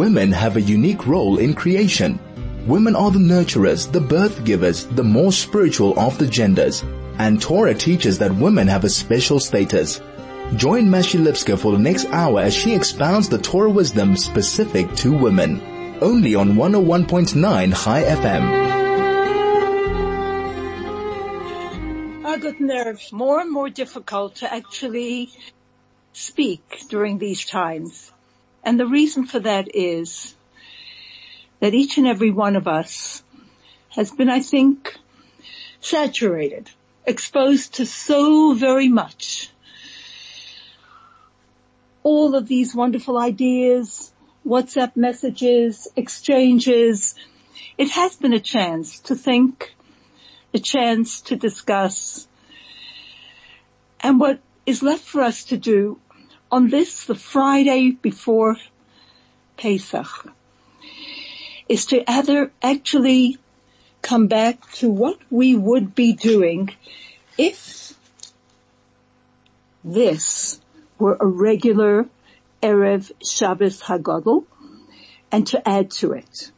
women have a unique role in creation. Women are the nurturers, the birth givers, the more spiritual of the genders. And Torah teaches that women have a special status. Join Mashi Lipskar for the next hour as she expounds the Torah wisdom specific to women. Only on 101.9 Chai FM. I got nerves more and more difficult to actually speak during these times. And the reason for that is that each and every one of us has been, I think, saturated, exposed to so very much. All of these wonderful ideas, WhatsApp messages, exchanges. It has been a chance to think, a chance to discuss, and what is left for us to do on this, the Friday before Pesach, is to either actually come back to what we would be doing if this were a regular Erev Shabbos Hagadol and to add to it.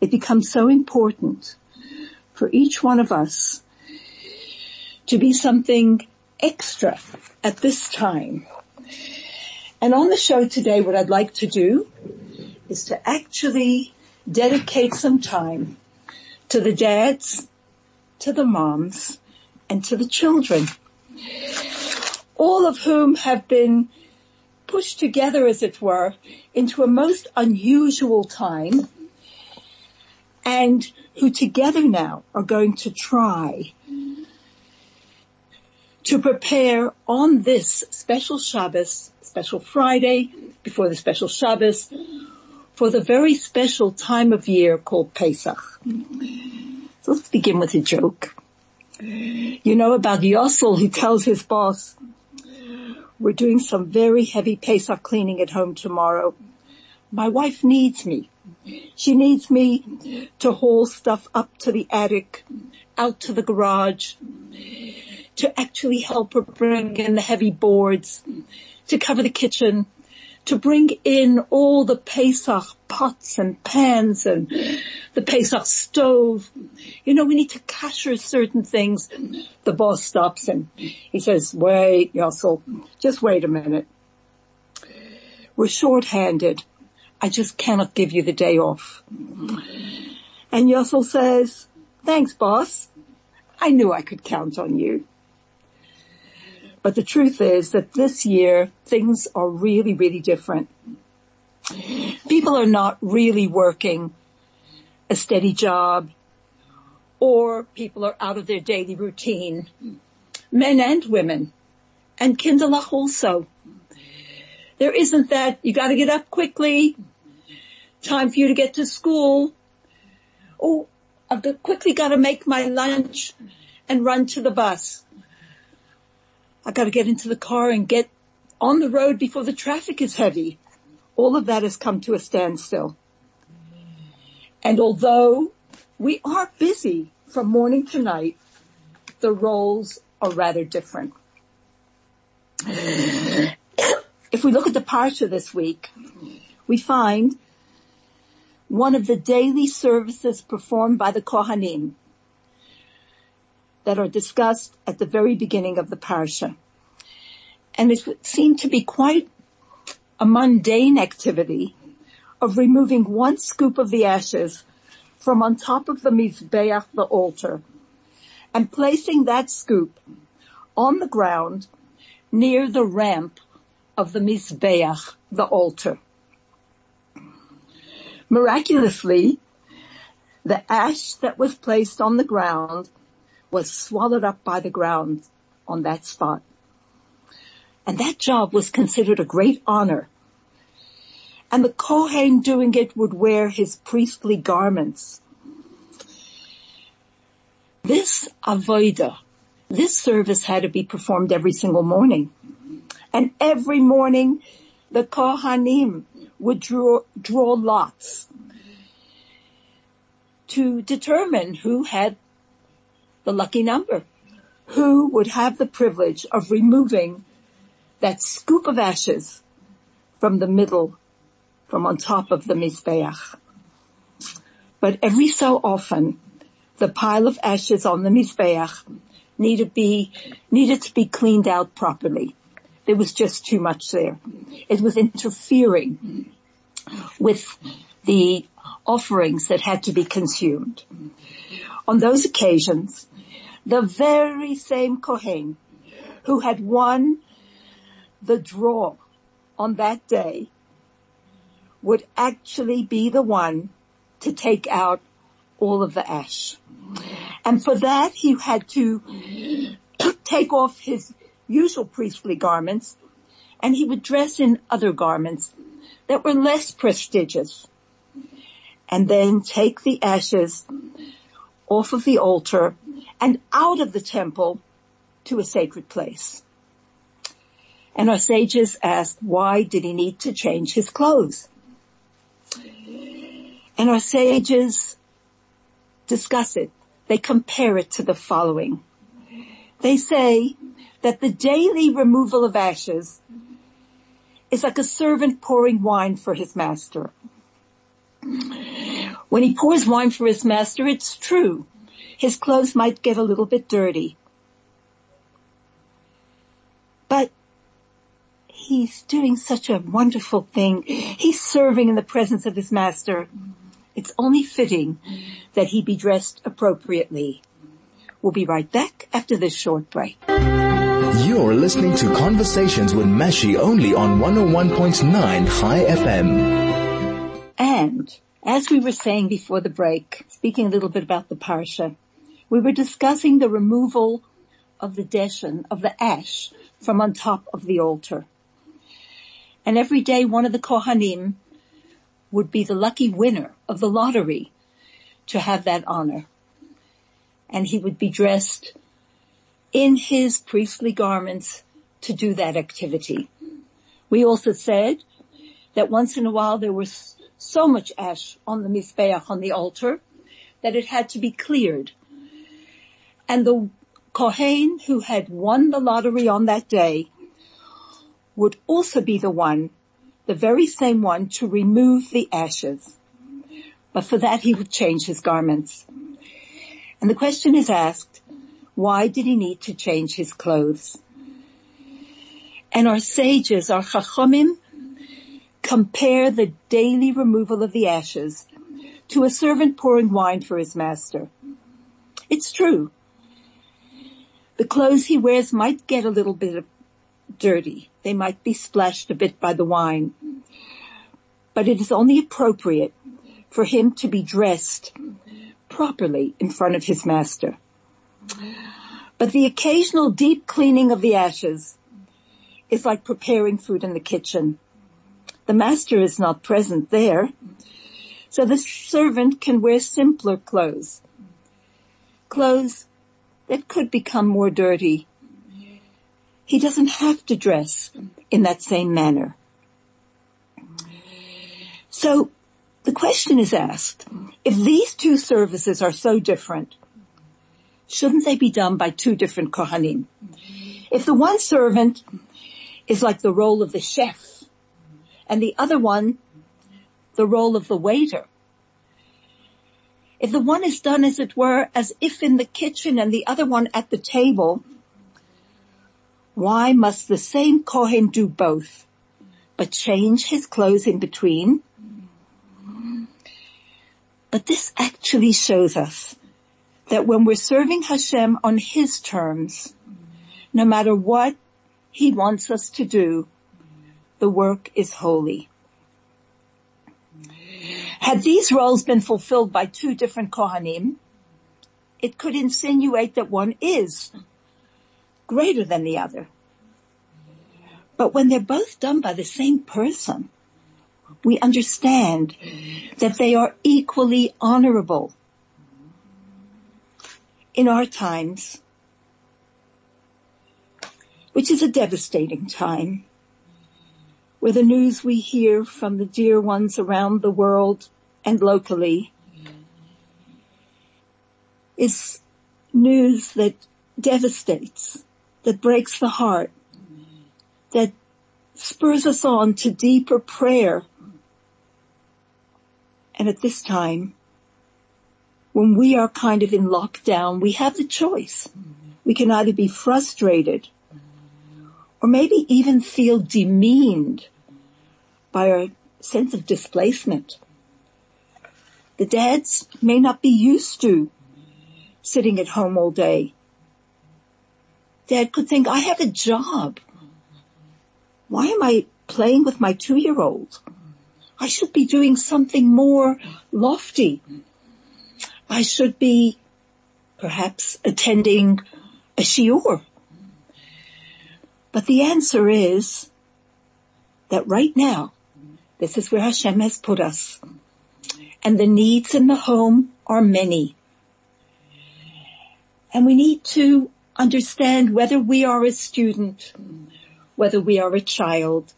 It becomes so important for each one of us to be something extra at this time. And on the show today, what I'd like to do is to actually dedicate some time to the dads, to the moms, and to the children, all of whom have been pushed together, as it were, into a most unusual time, and who together now are going to try to prepare on this special Shabbos, special Friday, before the special Shabbos, for the very special time of year called Pesach. So let's begin with a joke. You know about Yossel, he tells his boss, we're doing some very heavy Pesach cleaning at home tomorrow. My wife needs me. She needs me to haul stuff up to the attic, out to the garage to actually help her bring in the heavy boards, to cover the kitchen, to bring in all the Pesach pots and pans and the Pesach stove. You know, we need to kasher certain things. The boss stops and he says, wait, Yossel, just wait a minute. We're short-handed. I just cannot give you the day off. And Yossel says, thanks boss. I knew I could count on you. But the truth is that this year things are really, really different. People are not really working a steady job or people are out of their daily routine. Men and women and kinderlach also. There isn't that you gotta get up quickly, time for you to get to school. Oh, I've quickly gotta make my lunch and run to the bus. I got to get into the car and get on the road before the traffic is heavy. All of that has come to a standstill. And although we are busy from morning to night, the roles are rather different. If we look at the parsha this week, we find one of the daily services performed by the Kohanim that are discussed at the very beginning of the parsha. And it seemed to be quite a mundane activity of removing one scoop of the ashes from on top of the Mizbeach, the altar, and placing that scoop on the ground near the ramp of the Mizbeach, the altar. Miraculously, the ash that was placed on the ground was swallowed up by the ground on that spot. And that job was considered a great honor. And the Kohen doing it would wear his priestly garments. This avoida, this service had to be performed every single morning. And every morning the Kohanim would draw, draw lots to determine who had the lucky number. Who would have the privilege of removing that scoop of ashes from the middle from on top of the Mizbeach. But every so often, the pile of ashes on the Mizbeach needed, be, needed to be cleaned out properly. There was just too much there. It was interfering with the offerings that had to be consumed. On those occasions, the very same Kohen who had won the draw on that day would actually be the one to take out all of the ash. And for that he had to take off his usual priestly garments and he would dress in other garments that were less prestigious and then take the ashes off of the altar and out of the temple to a sacred place. And our sages asked, why did he need to change his clothes? And our sages discuss it. They compare it to the following. They say that the daily removal of ashes is like a servant pouring wine for his master. When he pours wine for his master, it's true. His clothes might get a little bit dirty. But he's doing such a wonderful thing. He's serving in the presence of his master. It's only fitting that he be dressed appropriately. We'll be right back after this short break. You're listening to Conversations with Mashi only on 101.9 Chai FM. As we were saying before the break, speaking a little bit about the parsha, we were discussing the removal of the deshen, of the ash from on top of the altar. And every day one of the Kohanim would be the lucky winner of the lottery to have that honor. And he would be dressed in his priestly garments to do that activity. We also said that once in a while there was so much ash on the Mizbeach, on the altar, that it had to be cleared. And the Kohen who had won the lottery on that day would also be the one, the very same one to remove the ashes. But for that he would change his garments. And the question is asked, why did he need to change his clothes? And our sages, our chachomim, compare the daily removal of the ashes to a servant pouring wine for his master. It's true. The clothes he wears might get a little bit dirty. They might be splashed a bit by the wine. But it is only appropriate for him to be dressed properly in front of his master. But the occasional deep cleaning of the ashes is like preparing food in the kitchen. The master is not present there, so the servant can wear simpler clothes. Clothes that could become more dirty. He doesn't have to dress in that same manner. So the question is asked, if these two services are so different, shouldn't they be done by two different Kohanim? If the one servant is like the role of the chef and the other one the role of the waiter, if the one is done as it were, as if in the kitchen and the other one at the table, why must the same Kohen do both, but change his clothes in between? But this actually shows us that when we're serving Hashem on His terms, no matter what He wants us to do, the work is holy. Had these roles been fulfilled by two different Kohanim, it could insinuate that one is greater than the other. But when they're both done by the same person, we understand that they are equally honorable. In our times, which is a devastating time, where the news we hear from the dear ones around the world and locally is news that devastates, that breaks the heart, that spurs us on to deeper prayer And at this time, when we are kind of in lockdown, we have the choice. We can either be frustrated or maybe even feel demeaned by our sense of displacement. The dads may not be used to sitting at home all day. Dad could think, I have a job. Why am I playing with my two-year-old? I should be doing something more lofty. I should be perhaps attending a shiur. But the answer is that right now, this is where Hashem has put us. And the needs in the home are many. And we need to understand whether we are a student, whether we are a child,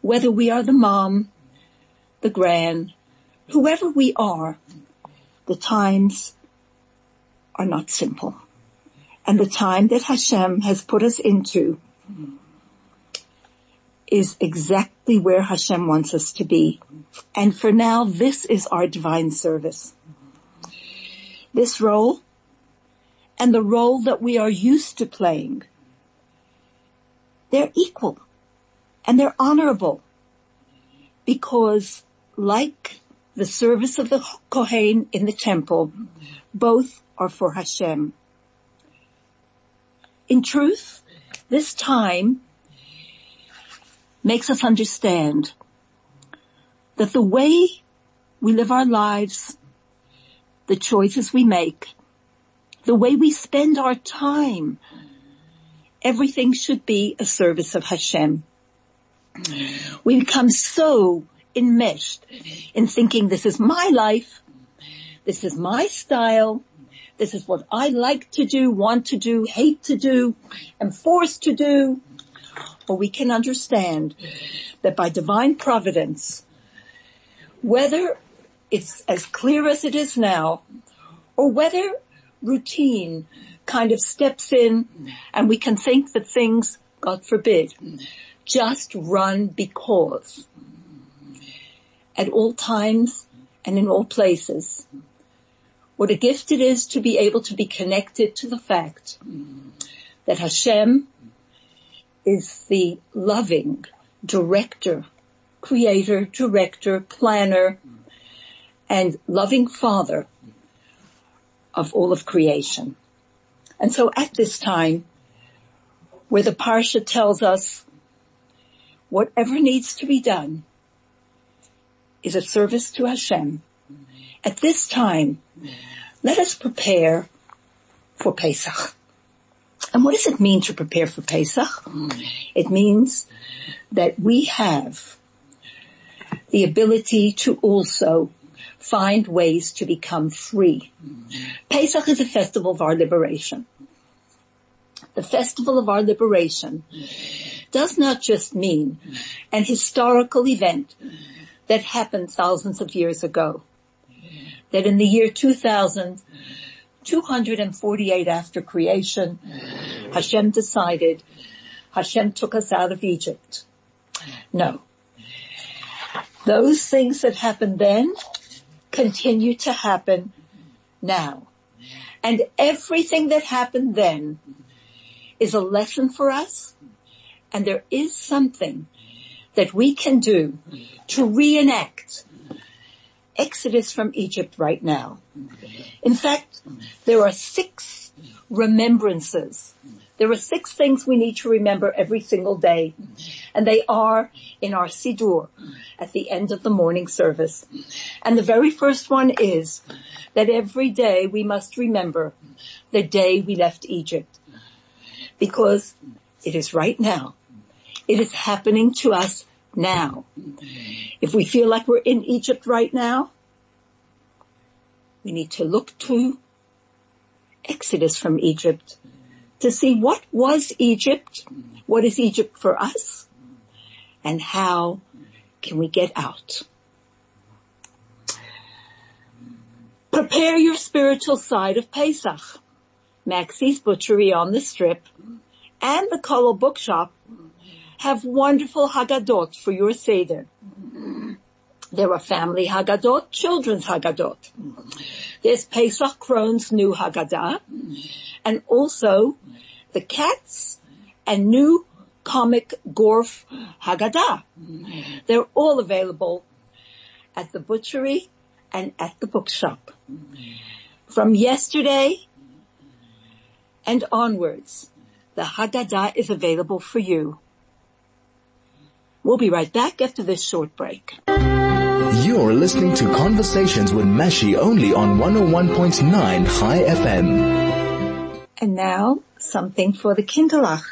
whether we are the mom, the grand, whoever we are, the times are not simple. And the time that Hashem has put us into is exactly where Hashem wants us to be. And for now, this is our divine service. This role and the role that we are used to playing, they're equal and they're honorable because like the service of the Kohen in the temple, both are for Hashem. In truth, this time makes us understand that the way we live our lives, the choices we make, the way we spend our time, everything should be a service of Hashem. We become so enmeshed in thinking this is my life, this is my style, this is what I like to do, want to do, hate to do, am forced to do. Or we can understand that by divine providence, whether it's as clear as it is now, or whether routine kind of steps in and we can think that things, God forbid, just run because at all times and in all places. What a gift it is to be able to be connected to the fact that Hashem is the loving director, creator, director, planner, and loving father of all of creation. And so at this time, where the Parsha tells us whatever needs to be done is a service to Hashem. At this time, let us prepare for Pesach. And what does it mean to prepare for Pesach? It means that we have the ability to also find ways to become free. Pesach is a festival of our liberation. The festival of our liberation does not just mean an historical event that happened thousands of years ago. That in the year 2000, 248 after creation, Hashem decided, Hashem took us out of Egypt. No. Those things that happened then continue to happen now. And everything that happened then is a lesson for us and there is something that we can do to reenact Exodus from Egypt right now. In fact, there are six remembrances. There are six things we need to remember every single day. And they are in our Siddur at the end of the morning service. And the very first one is that every day we must remember the day we left Egypt. Because it is right now. It is happening to us now. If we feel like we're in Egypt right now, we need to look to Exodus from Egypt to see what was Egypt, what is Egypt for us, and how can we get out. Prepare your spiritual side of Pesach. Maxie's Butchery on the Strip and the Kollel Bookshop have wonderful Haggadot for your Seder. There are family Haggadot, children's Haggadot. There's Pesach Krohn's new Haggadah, and also the cats and new comic Gorf Haggadah. They're all available at the butchery and at the bookshop. From yesterday and onwards, the Haggadah is available for you. We'll be right back after this short break. You're listening to Conversations with Mashi only on 101.9 Chai FM. And now, something for the Kinderlach,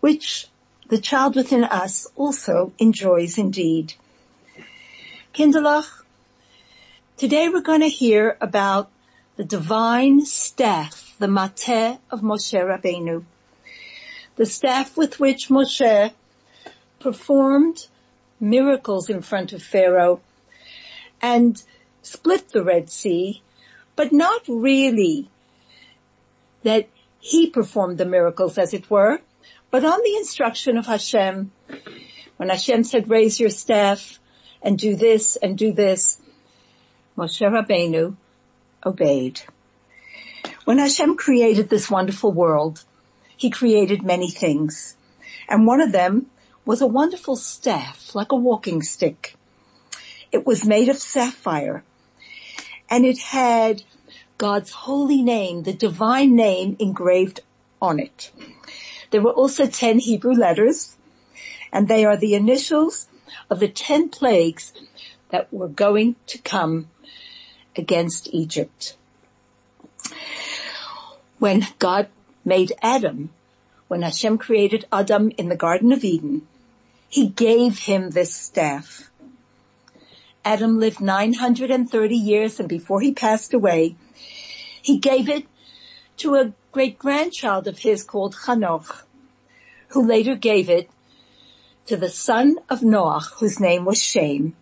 which the child within us also enjoys indeed. Kinderlach, today we're going to hear about the divine staff, the mateh of Moshe Rabbeinu, the staff with which Moshe performed miracles in front of Pharaoh and split the Red Sea, but not really that he performed the miracles as it were, but on the instruction of Hashem, when Hashem said raise your staff and do this and do this, Moshe Rabbeinu obeyed. When Hashem created this wonderful world, he created many things. And one of them was a wonderful staff, like a walking stick. It was made of sapphire and it had God's holy name, the divine name engraved on it. There were also 10 Hebrew letters and they are the initials of the 10 plagues that were going to come against Egypt. When God made Adam, when Hashem created Adam in the Garden of Eden, he gave him this staff. Adam lived 930 years and before he passed away, he gave it to a great grandchild of his called Hanoch, who later gave it to the son of Noach, whose name was Shem.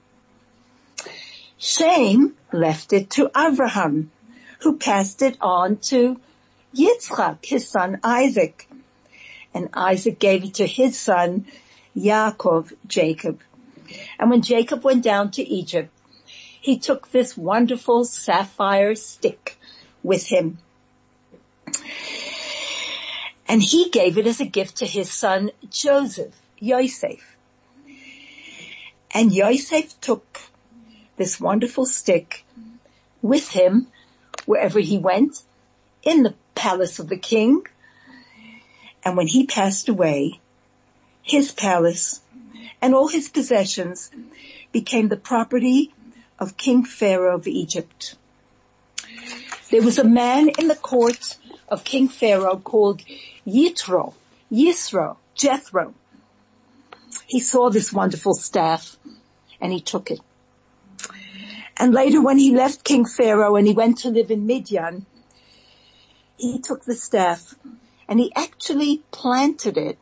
Shem left it to Abraham, who passed it on to Yitzchak, his son Isaac. And Isaac gave it to his son Yaakov, Jacob. And when Jacob went down to Egypt, he took this wonderful sapphire stick with him. And he gave it as a gift to his son Joseph, Yosef. And Yosef took this wonderful stick with him wherever he went in the palace of the king. And when he passed away, his palace and all his possessions became the property of King Pharaoh of Egypt. There was a man in the court of King Pharaoh called Yitro, Yisro, Jethro. He saw this wonderful staff and he took it. And later when he left King Pharaoh and he went to live in Midian, he took the staff and he actually planted it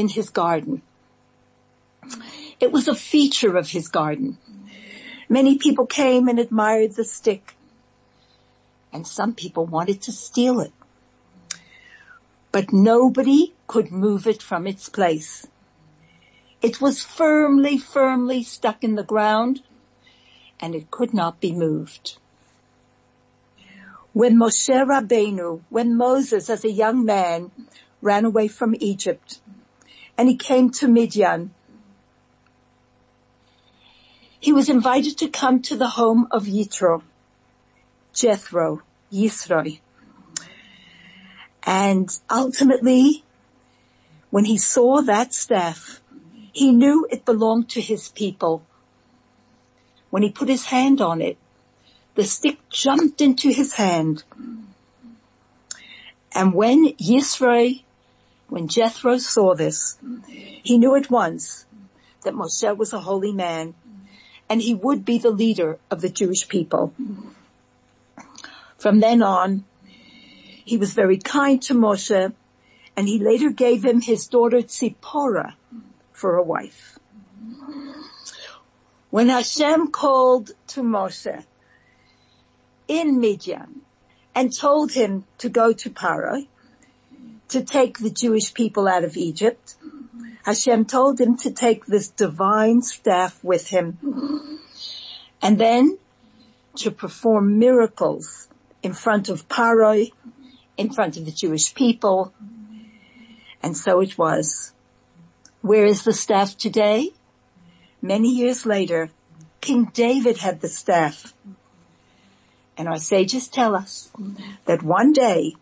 in his garden. It was a feature of his garden. Many people came and admired the stick and some people wanted to steal it. But nobody could move it from its place. It was firmly, firmly stuck in the ground and it could not be moved. When Moshe Rabbeinu, when Moses as a young man ran away from Egypt and he came to Midian, he was invited to come to the home of Yitro, Jethro, Yisroi. And ultimately, when he saw that staff, he knew it belonged to his people when he put his hand on it, the stick jumped into his hand. And when Yisro, when Jethro saw this, he knew at once that Moshe was a holy man and he would be the leader of the Jewish people. From then on, he was very kind to Moshe and he later gave him his daughter Tzipporah for a wife. When Hashem called to Moshe in Midian and told him to go to Paro to take the Jewish people out of Egypt, Hashem told him to take this divine staff with him and then to perform miracles in front of Paroi, in front of the Jewish people. And so it was. Where is the staff today? Many years later, King David had the staff. And our sages tell us that one day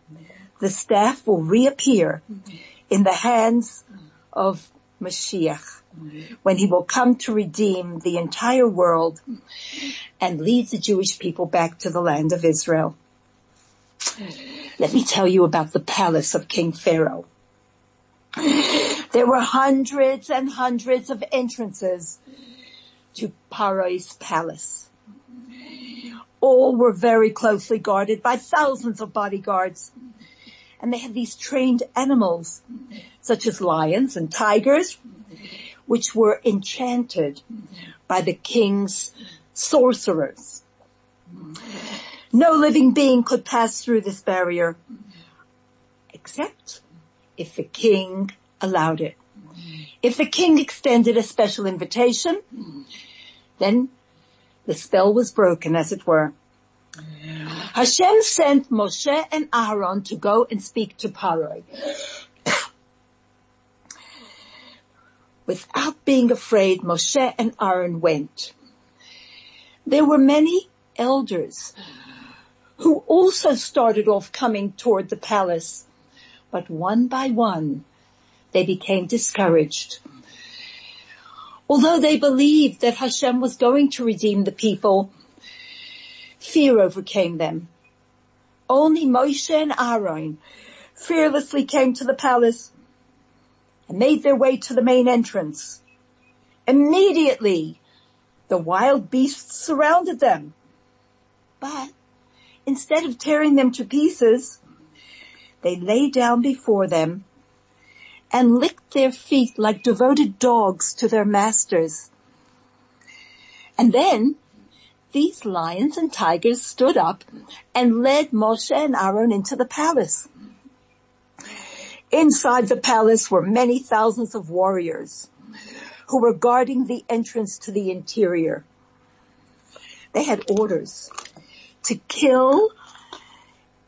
the staff will reappear in the hands of Mashiach when he will come to redeem the entire world and lead the Jewish people back to the land of Israel. Let me tell you about the palace of King Pharaoh. There were hundreds and hundreds of entrances to Paro's palace. All were very closely guarded by thousands of bodyguards. And they had these trained animals, such as lions and tigers, which were enchanted by the king's sorcerers. No living being could pass through this barrier, except if the king allowed it. If the king extended a special invitation, then the spell was broken as it were. Hashem sent Moshe and Aaron to go and speak to Paroi. Without being afraid, Moshe and Aaron went. There were many elders who also started off coming toward the palace, but one by one they became discouraged. Although they believed that Hashem was going to redeem the people, fear overcame them. Only Moshe and Aaron fearlessly came to the palace and made their way to the main entrance. Immediately, the wild beasts surrounded them. But instead of tearing them to pieces, they lay down before them and licked their feet like devoted dogs to their masters. And then these lions and tigers stood up and led Moshe and Aaron into the palace. Inside the palace were many thousands of warriors who were guarding the entrance to the interior. They had orders to kill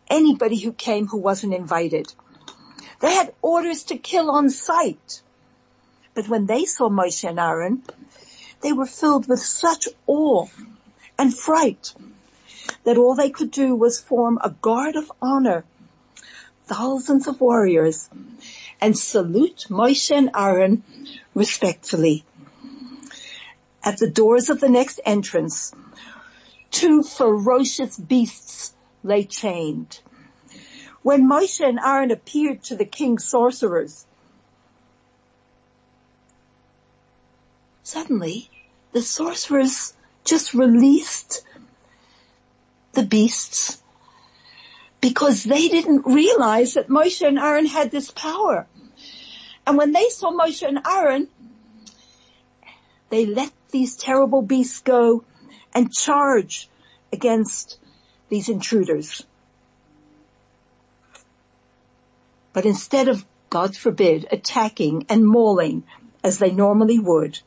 anybody who came who wasn't invited. They had orders to kill on sight. But when they saw Moshe and Aaron, they were filled with such awe and fright that all they could do was form a guard of honor thousands of warriors and salute Moshe and Aaron respectfully. At the doors of the next entrance, two ferocious beasts lay chained. When Moshe and Aaron appeared to the king's sorcerers, suddenly the sorcerers just released the beasts because they didn't realize that Moshe and Aaron had this power. And when they saw Moshe and Aaron, they let these terrible beasts go and charge against these intruders. But instead of, God forbid, attacking and mauling as they normally would,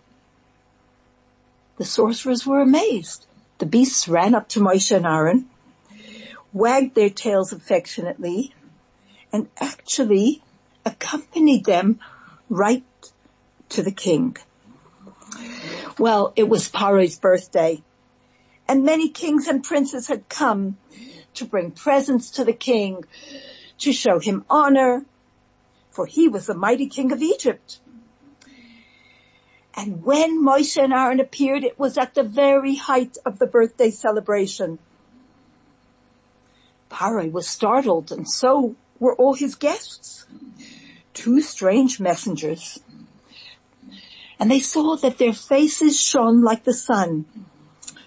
the sorcerers were amazed. The beasts ran up to Moshe and Aaron wagged their tails affectionately and actually accompanied them right to the king. Well, it was Paro's birthday and many kings and princes had come to bring presents to the king to show him honor for he was the mighty king of Egypt. And when Moshe and Aaron appeared, it was at the very height of the birthday celebration. Paro was startled and so were all his guests. Two strange messengers. And they saw that their faces shone like the sun,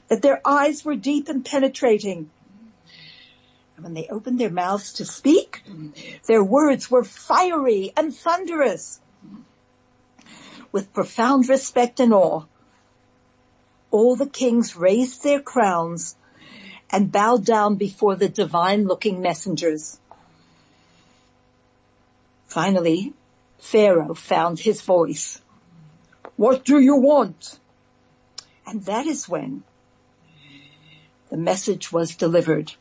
that their eyes were deep and penetrating. And when they opened their mouths to speak, their words were fiery and thunderous. With profound respect and awe, all the kings raised their crowns and bowed down before the divine looking messengers. Finally, Pharaoh found his voice. What do you want? And that is when The message was delivered.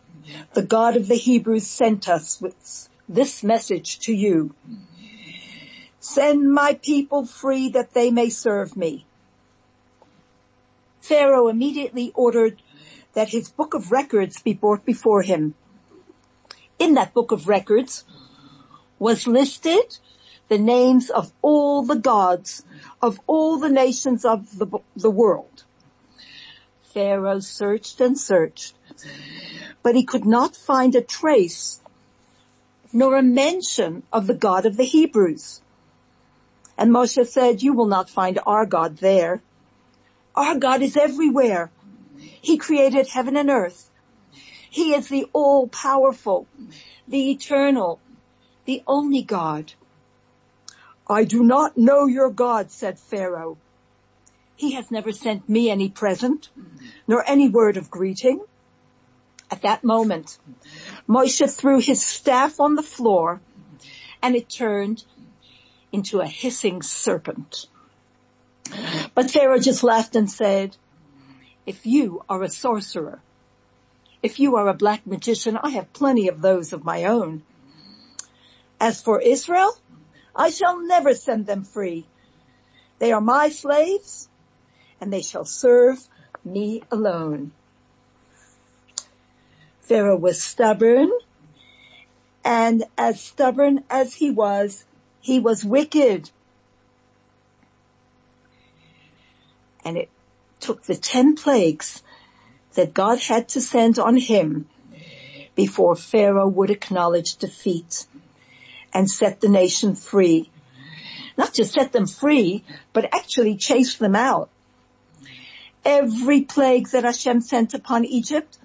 The God of the Hebrews sent us with this message to you. Send my people free that they may serve me. Pharaoh immediately ordered that his book of records be brought before him. In that book of records was listed the names of all the gods of all the nations of the, the world. Pharaoh searched and searched, but he could not find a trace nor a mention of the God of the Hebrews. And Moshe said, you will not find our God there. Our God is everywhere. He created heaven and earth. He is the all-powerful, the eternal, the only God. I do not know your God, said Pharaoh. He has never sent me any present, nor any word of greeting. At that moment, Moshe threw his staff on the floor and it turned into a hissing serpent. But Pharaoh just laughed and said, if you are a sorcerer, if you are a black magician, I have plenty of those of my own. As for Israel, I shall never send them free. They are my slaves and they shall serve me alone. Pharaoh was stubborn and as stubborn as he was, he was wicked. And it took the ten plagues that God had to send on him before Pharaoh would acknowledge defeat and set the nation free. Not just set them free, but actually chase them out. Every plague that Hashem sent upon Egypt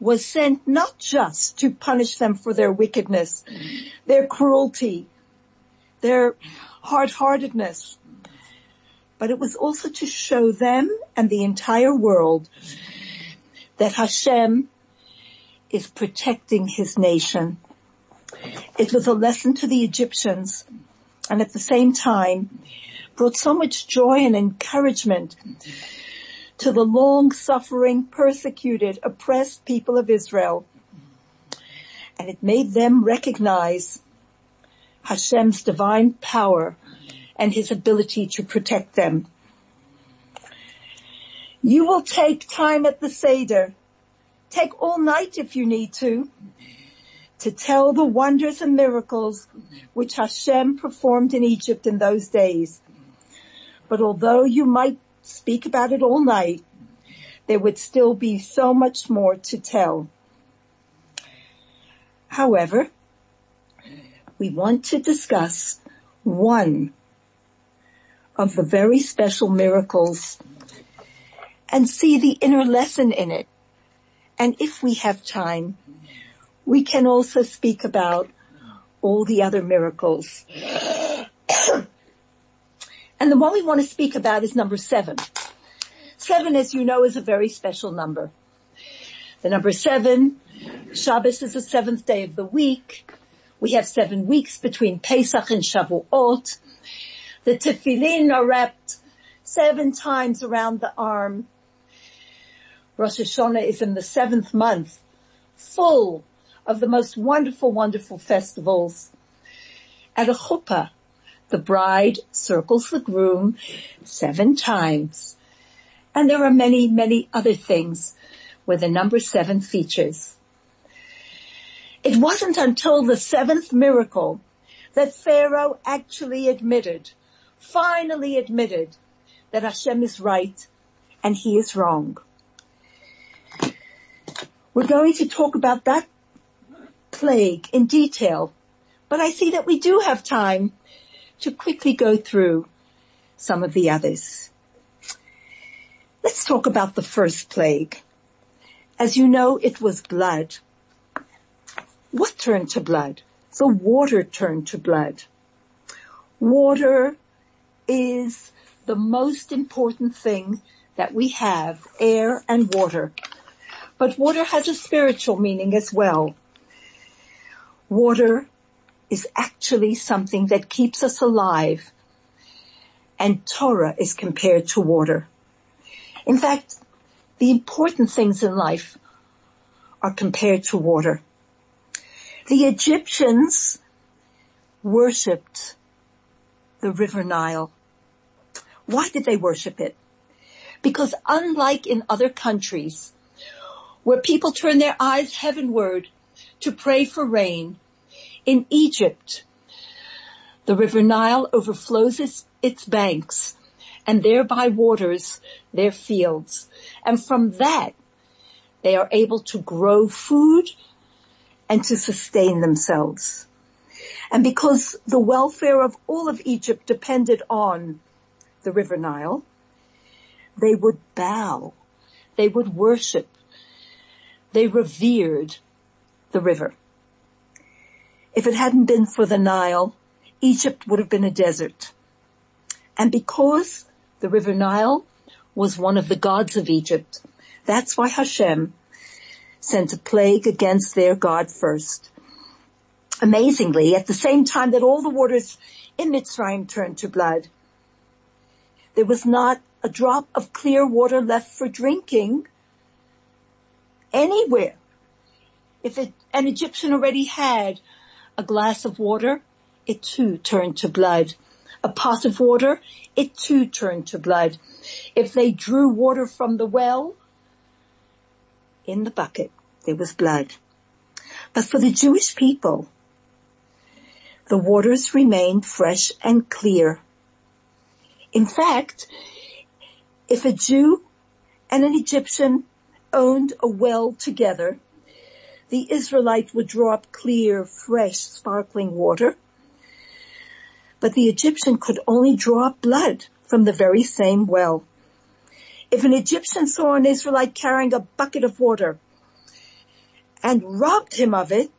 was sent not just to punish them for their wickedness, their cruelty, their hard-heartedness, but it was also to show them and the entire world that Hashem is protecting his nation. It was a lesson to the Egyptians and at the same time brought so much joy and encouragement to the long suffering, persecuted, oppressed people of Israel. And it made them recognize Hashem's divine power and his ability to protect them. You will take time at the Seder. Take all night if you need to, to tell the wonders and miracles which Hashem performed in Egypt in those days. But although you might speak about it all night, there would still be so much more to tell. However, we want to discuss one of the very special miracles and see the inner lesson in it. And if we have time, we can also speak about all the other miracles. And the one we want to speak about is number seven. Seven, as you know, is a very special number. The number seven, Shabbos is the seventh day of the week. We have seven weeks between Pesach and Shavuot. The tefillin are wrapped seven times around the arm. Rosh Hashanah is in the seventh month, full of the most wonderful, wonderful festivals. At a chuppah, the bride circles the groom seven times. And there are many, many other things where the number seven features. It wasn't until the seventh miracle that Pharaoh actually admitted finally admitted that Hashem is right and he is wrong. We're going to talk about that plague in detail, but I see that we do have time to quickly go through some of the others. Let's talk about the first plague. As you know, it was blood. What turned to blood? The water turned to blood. Water is the most important thing that we have, air and water. But water has a spiritual meaning as well. Water is actually something that keeps us alive and Torah is compared to water. In fact, the important things in life are compared to water. The Egyptians worshipped the river Nile. Why did they worship it? Because unlike in other countries where people turn their eyes heavenward to pray for rain, in Egypt, the river Nile overflows its, its banks and thereby waters their fields. And from that, they are able to grow food and to sustain themselves. And because the welfare of all of Egypt depended on the river Nile, they would bow, they would worship, they revered the river. If it hadn't been for the Nile, Egypt would have been a desert. And because the river Nile was one of the gods of Egypt, that's why Hashem sent a plague against their God first. Amazingly, at the same time that all the waters in Mitzrayim turned to blood, there was not a drop of clear water left for drinking anywhere. If it, an Egyptian already had a glass of water, it too turned to blood. A pot of water, it too turned to blood. If they drew water from the well, in the bucket, there was blood. But for the Jewish people, the waters remained fresh and clear. In fact, if a Jew and an Egyptian owned a well together, the Israelite would draw up clear, fresh, sparkling water. But the Egyptian could only draw up blood from the very same well. If an Egyptian saw an Israelite carrying a bucket of water and robbed him of it,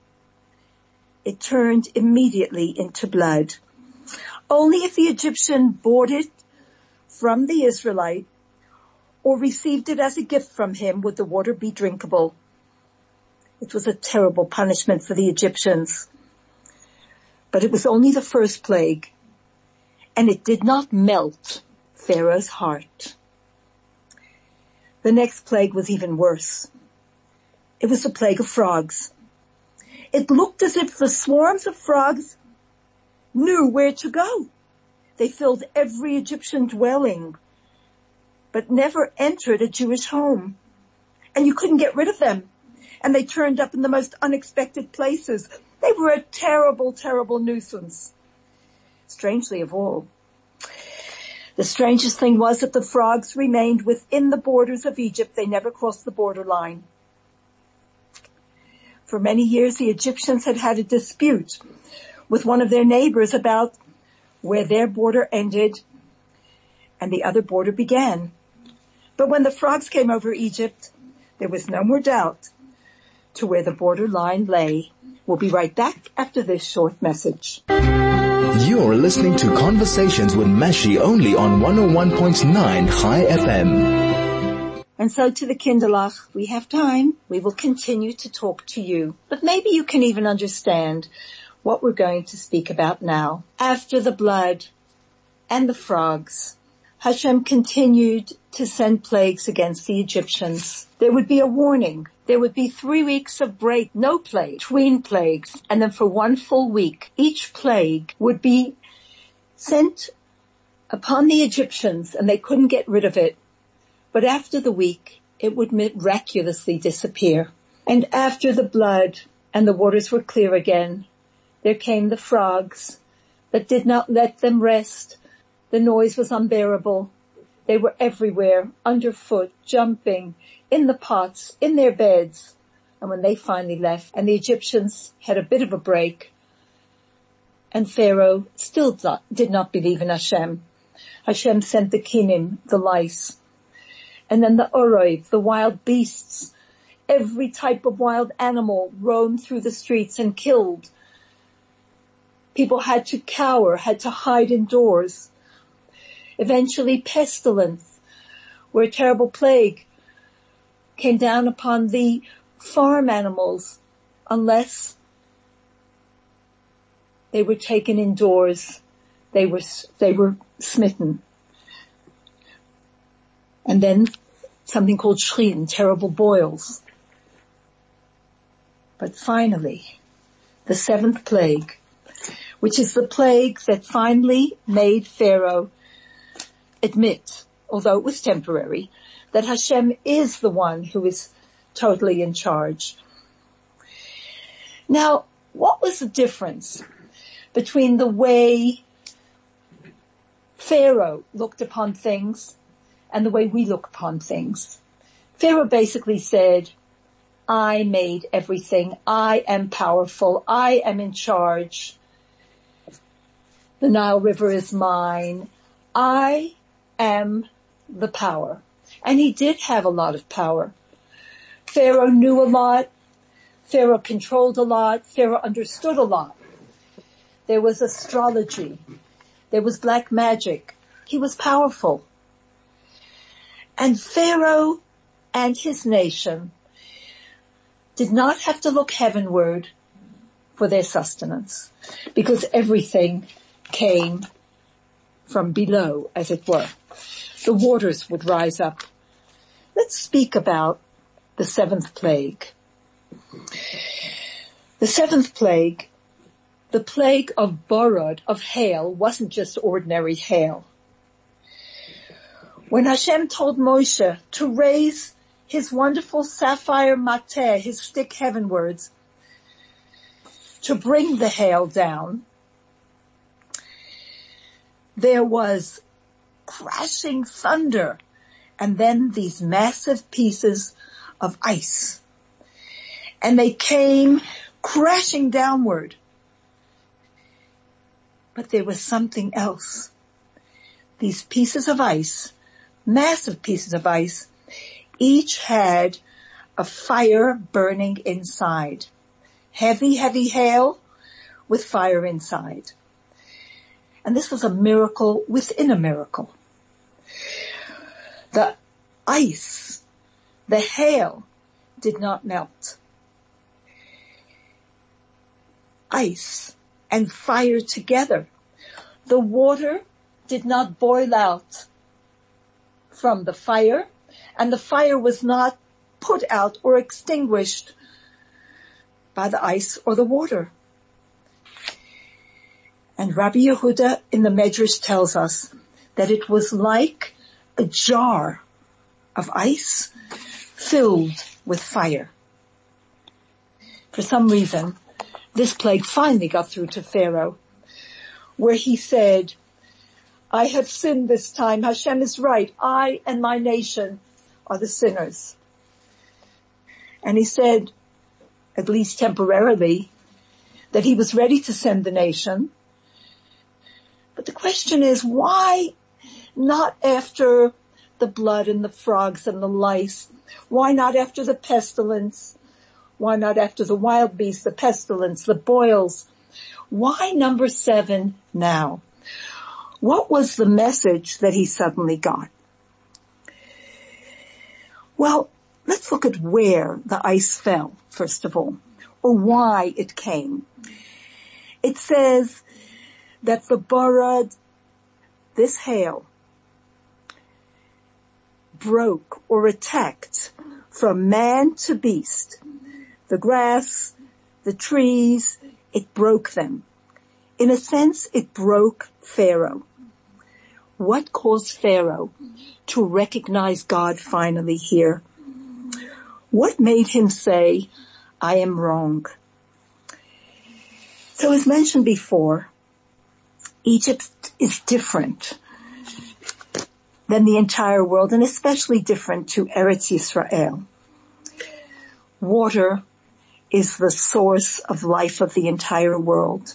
it turned immediately into blood. Only if the Egyptian bought it from the Israelite or received it as a gift from him would the water be drinkable. It was a terrible punishment for the Egyptians. But it was only the first plague and it did not melt Pharaoh's heart. The next plague was even worse. It was the plague of frogs. It looked as if the swarms of frogs knew where to go. They filled every Egyptian dwelling, but never entered a Jewish home. And you couldn't get rid of them. And they turned up in the most unexpected places. They were a terrible, terrible nuisance. Strangely of all, the strangest thing was that the frogs remained within the borders of Egypt. They never crossed the border line. For many years, the Egyptians had had a dispute with one of their neighbors about where their border ended and the other border began. But when the frogs came over Egypt, there was no more doubt to where the border line lay. We'll be right back after this short message. You're listening to Conversations with Mashi only on 101.9 Chai FM. And so to the Kinderlach, we have time. We will continue to talk to you, but maybe you can even understand what we're going to speak about now. After the blood and the frogs, Hashem continued to send plagues against the Egyptians. There would be a warning. There would be three weeks of break, no plague, between plagues, and then for one full week, each plague would be sent upon the Egyptians and they couldn't get rid of it but after the week, it would miraculously disappear. And after the blood and the waters were clear again, there came the frogs that did not let them rest. The noise was unbearable. They were everywhere, underfoot, jumping, in the pots, in their beds. And when they finally left and the Egyptians had a bit of a break and Pharaoh still did not believe in Hashem, Hashem sent the kinim, the lice, and then the Oroiv, the wild beasts. Every type of wild animal roamed through the streets and killed. People had to cower, had to hide indoors. Eventually pestilence, where a terrible plague came down upon the farm animals unless they were taken indoors. They were, they were smitten. And then something called shrin, terrible boils. But finally, the seventh plague, which is the plague that finally made Pharaoh admit, although it was temporary, that Hashem is the one who is totally in charge. Now, what was the difference between the way Pharaoh looked upon things and the way we look upon things? Pharaoh basically said, I made everything. I am powerful. I am in charge. The Nile River is mine. I am the power. And he did have a lot of power. Pharaoh knew a lot. Pharaoh controlled a lot. Pharaoh understood a lot. There was astrology. There was black magic. He was powerful. And Pharaoh and his nation did not have to look heavenward for their sustenance because everything came from below, as it were. The waters would rise up. Let's speak about the seventh plague. The seventh plague, the plague of borod, of hail, wasn't just ordinary hail. When Hashem told Moshe to raise his wonderful sapphire mateh, his stick heavenwards, to bring the hail down, there was crashing thunder and then these massive pieces of ice. And they came crashing downward. But there was something else. These pieces of ice, massive pieces of ice, each had a fire burning inside. Heavy, heavy hail with fire inside. And this was a miracle within a miracle. The ice, the hail did not melt. Ice and fire together. The water did not boil out from the fire and the fire was not put out or extinguished by the ice or the water. And Rabbi Yehuda in the Medrash tells us that it was like a jar of ice filled with fire. For some reason, this plague finally got through to Pharaoh, where he said, I have sinned this time. Hashem is right. I and my nation are the sinners. And he said, at least temporarily, that he was ready to send the nation. But the question is, why not after the blood and the frogs and the lice? Why not after the pestilence? Why not after the wild beasts, the pestilence, the boils? Why number seven now? What was the message that he suddenly got? Well, let's look at where the ice fell, first of all, or why it came. It says that the borod, this hail, broke or attacked from man to beast. The grass, the trees, it broke them. In a sense, it broke Pharaoh. What caused Pharaoh to recognize God finally here? What made him say, I am wrong? So as mentioned before, Egypt is different than the entire world and especially different to Eretz Yisrael. Water is the source of life of the entire world.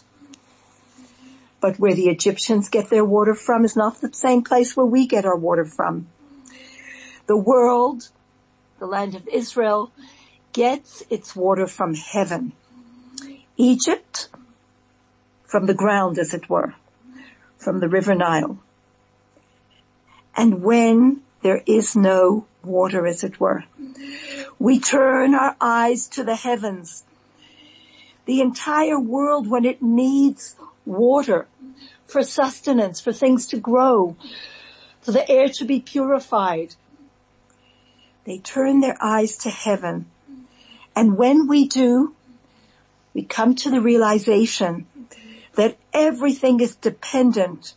But where the Egyptians get their water from is not the same place where we get our water from. The world, the land of Israel, gets its water from heaven. Egypt, from the ground as it were, from the river Nile. And when there is no water as it were, we turn our eyes to the heavens. The entire world when it needs water for sustenance, for things to grow, for the air to be purified, They turn their eyes to heaven. And when we do, we come to the realization that everything is dependent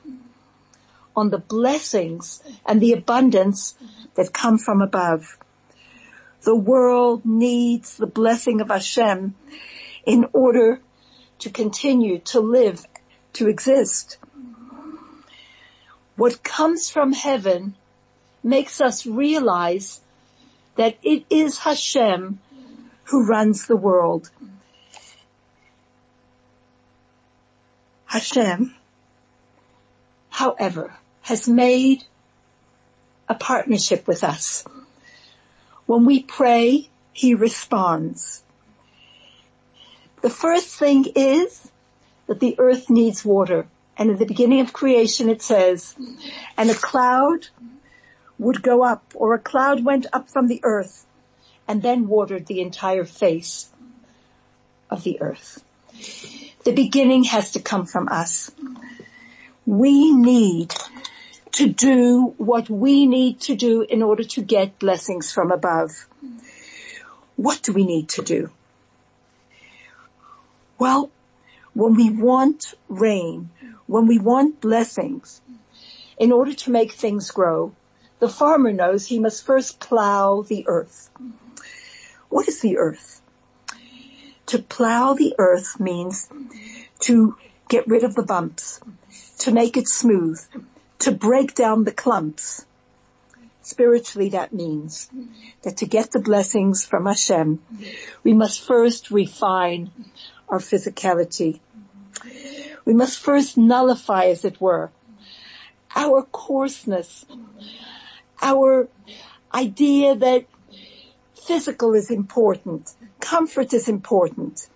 on the blessings and the abundance that come from above. The world needs the blessing of Hashem in order to continue to live, to exist. What comes from heaven makes us realize that it is Hashem who runs the world. Hashem, however, has made a partnership with us. When we pray, he responds. The first thing is that the earth needs water. And in the beginning of creation it says, and a cloud would go up or a cloud went up from the earth and then watered the entire face of the earth. The beginning has to come from us. We need to do what we need to do in order to get blessings from above. What do we need to do? Well, when we want rain, when we want blessings, in order to make things grow, the farmer knows he must first plow the earth. What is the earth? To plow the earth means to get rid of the bumps, to make it smooth, to break down the clumps. Spiritually that means that to get the blessings from Hashem, we must first refine our physicality. We must first nullify, as it were, our coarseness, our idea that physical is important, comfort is important.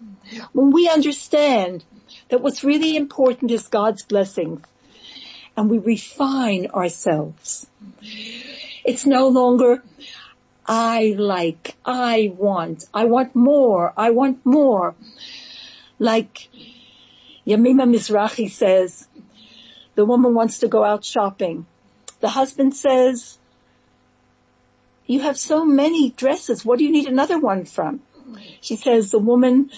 When we understand that what's really important is God's blessings and we refine ourselves, it's no longer I like, I want, I want more, I want more. Like Yemima Mizrachi says, the woman wants to go out shopping. The husband says, you have so many dresses. What do you need another one from? She says the woman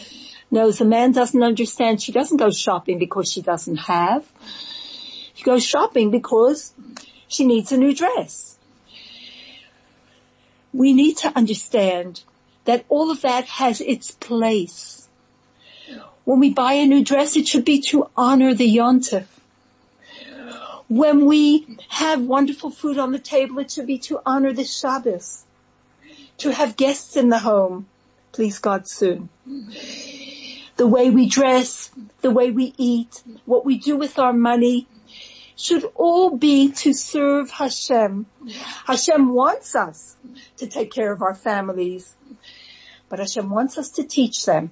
knows the man doesn't understand. She doesn't go shopping because she doesn't have. She goes shopping because she needs a new dress. We need to understand that all of that has its place. When we buy a new dress, it should be to honor the yontif when we have wonderful food on the table, it should be to honor the Shabbos, to have guests in the home, please God soon. The way we dress, the way we eat, what we do with our money, should all be to serve Hashem. Hashem wants us to take care of our families, but Hashem wants us to teach them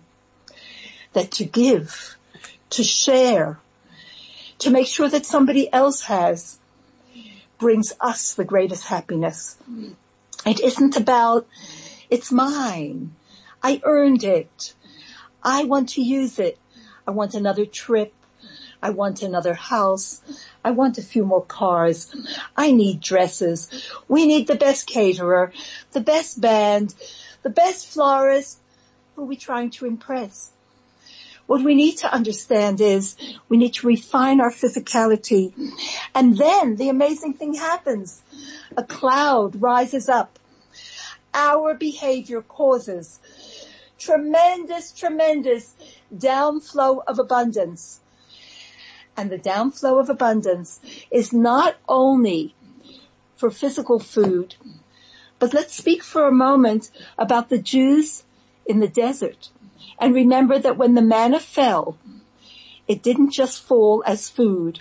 that to give, to share, to make sure that somebody else has brings us the greatest happiness. It isn't about, it's mine. I earned it. I want to use it. I want another trip. I want another house. I want a few more cars. I need dresses. We need the best caterer, the best band, the best florist. Who are we trying to impress? What we need to understand is we need to refine our physicality. And then the amazing thing happens. A cloud rises up. Our behavior causes tremendous, tremendous downflow of abundance. And the downflow of abundance is not only for physical food, but let's speak for a moment about the Jews in the desert. And remember that when the manna fell, it didn't just fall as food,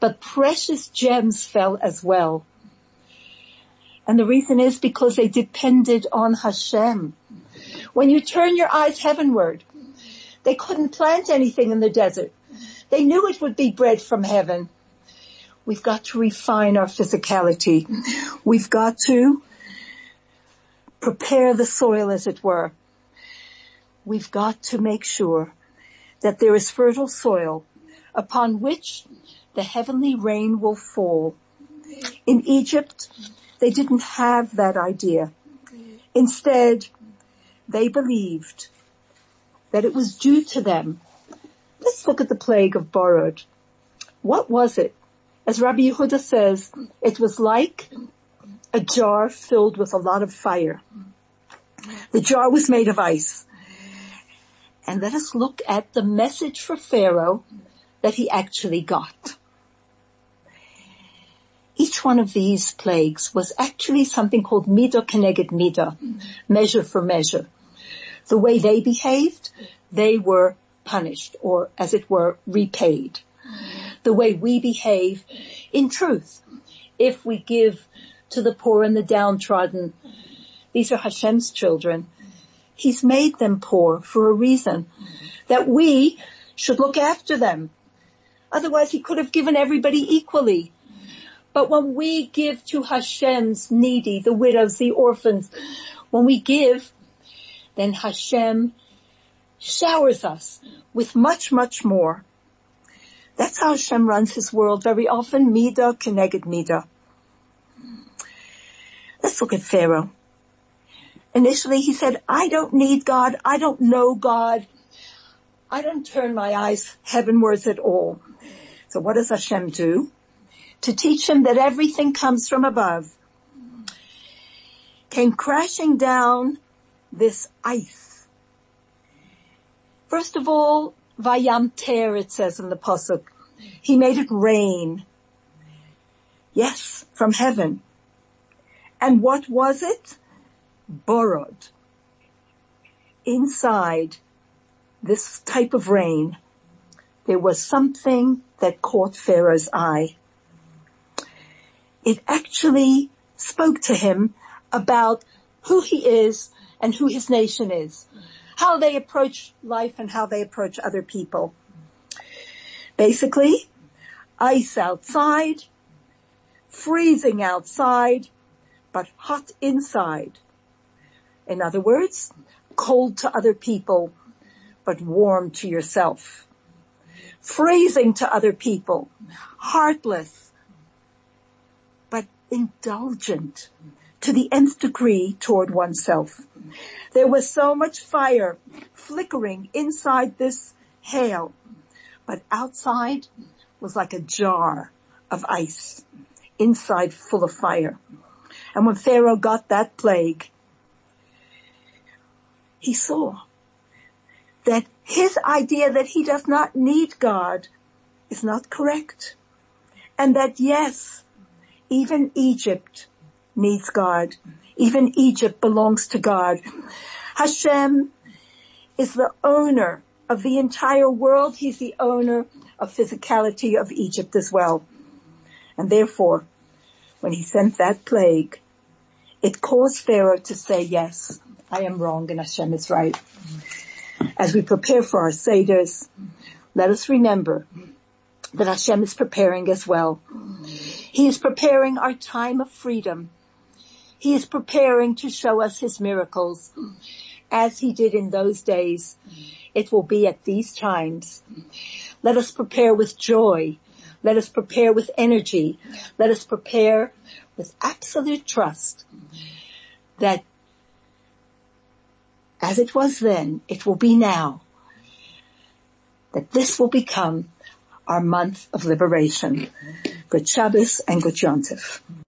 but precious gems fell as well. And the reason is because they depended on Hashem. When you turn your eyes heavenward, they couldn't plant anything in the desert. They knew it would be bread from heaven. We've got to refine our physicality. We've got to prepare the soil as it were we've got to make sure that there is fertile soil upon which the heavenly rain will fall. In Egypt, they didn't have that idea. Instead, they believed that it was due to them. Let's look at the plague of Borod. What was it? As Rabbi Yehuda says, it was like a jar filled with a lot of fire. The jar was made of ice. And let us look at the message for Pharaoh that he actually got. Each one of these plagues was actually something called midah keneged midah, measure for measure. The way they behaved, they were punished or as it were repaid. The way we behave in truth, if we give to the poor and the downtrodden, these are Hashem's children. He's made them poor for a reason that we should look after them. Otherwise he could have given everybody equally. But when we give to Hashem's needy, the widows, the orphans, when we give, then Hashem showers us with much, much more. That's how Hashem runs his world very often, midah keneged midah. Let's look at Pharaoh. Initially he said, I don't need God. I don't know God. I don't turn my eyes heavenwards at all. So what does Hashem do? To teach him that everything comes from above. Came crashing down this ice. First of all, Vayamter, it says in the Pasuk. He made it rain. Yes, from heaven. And what was it? Borod. Inside this type of rain, there was something that caught Pharaoh's eye. It actually spoke to him about who he is and who his nation is, how they approach life and how they approach other people. Basically, ice outside, freezing outside, but hot inside. In other words, cold to other people, but warm to yourself. Freezing to other people, heartless, but indulgent to the nth degree toward oneself. There was so much fire flickering inside this hail, but outside was like a jar of ice, inside full of fire. And when Pharaoh got that plague, he saw that his idea that he does not need God is not correct. And that yes, even Egypt needs God. Even Egypt belongs to God. Hashem is the owner of the entire world. He's the owner of physicality of Egypt as well. And therefore, when he sent that plague, it caused Pharaoh to say, yes, I am wrong and Hashem is right. As we prepare for our Seders, let us remember that Hashem is preparing as well. He is preparing our time of freedom. He is preparing to show us his miracles as he did in those days. It will be at these times. Let us prepare with joy. Let us prepare with energy. Let us prepare with absolute trust that as it was then, it will be now. That this will become our month of liberation. Good Shabbos and good Yontif.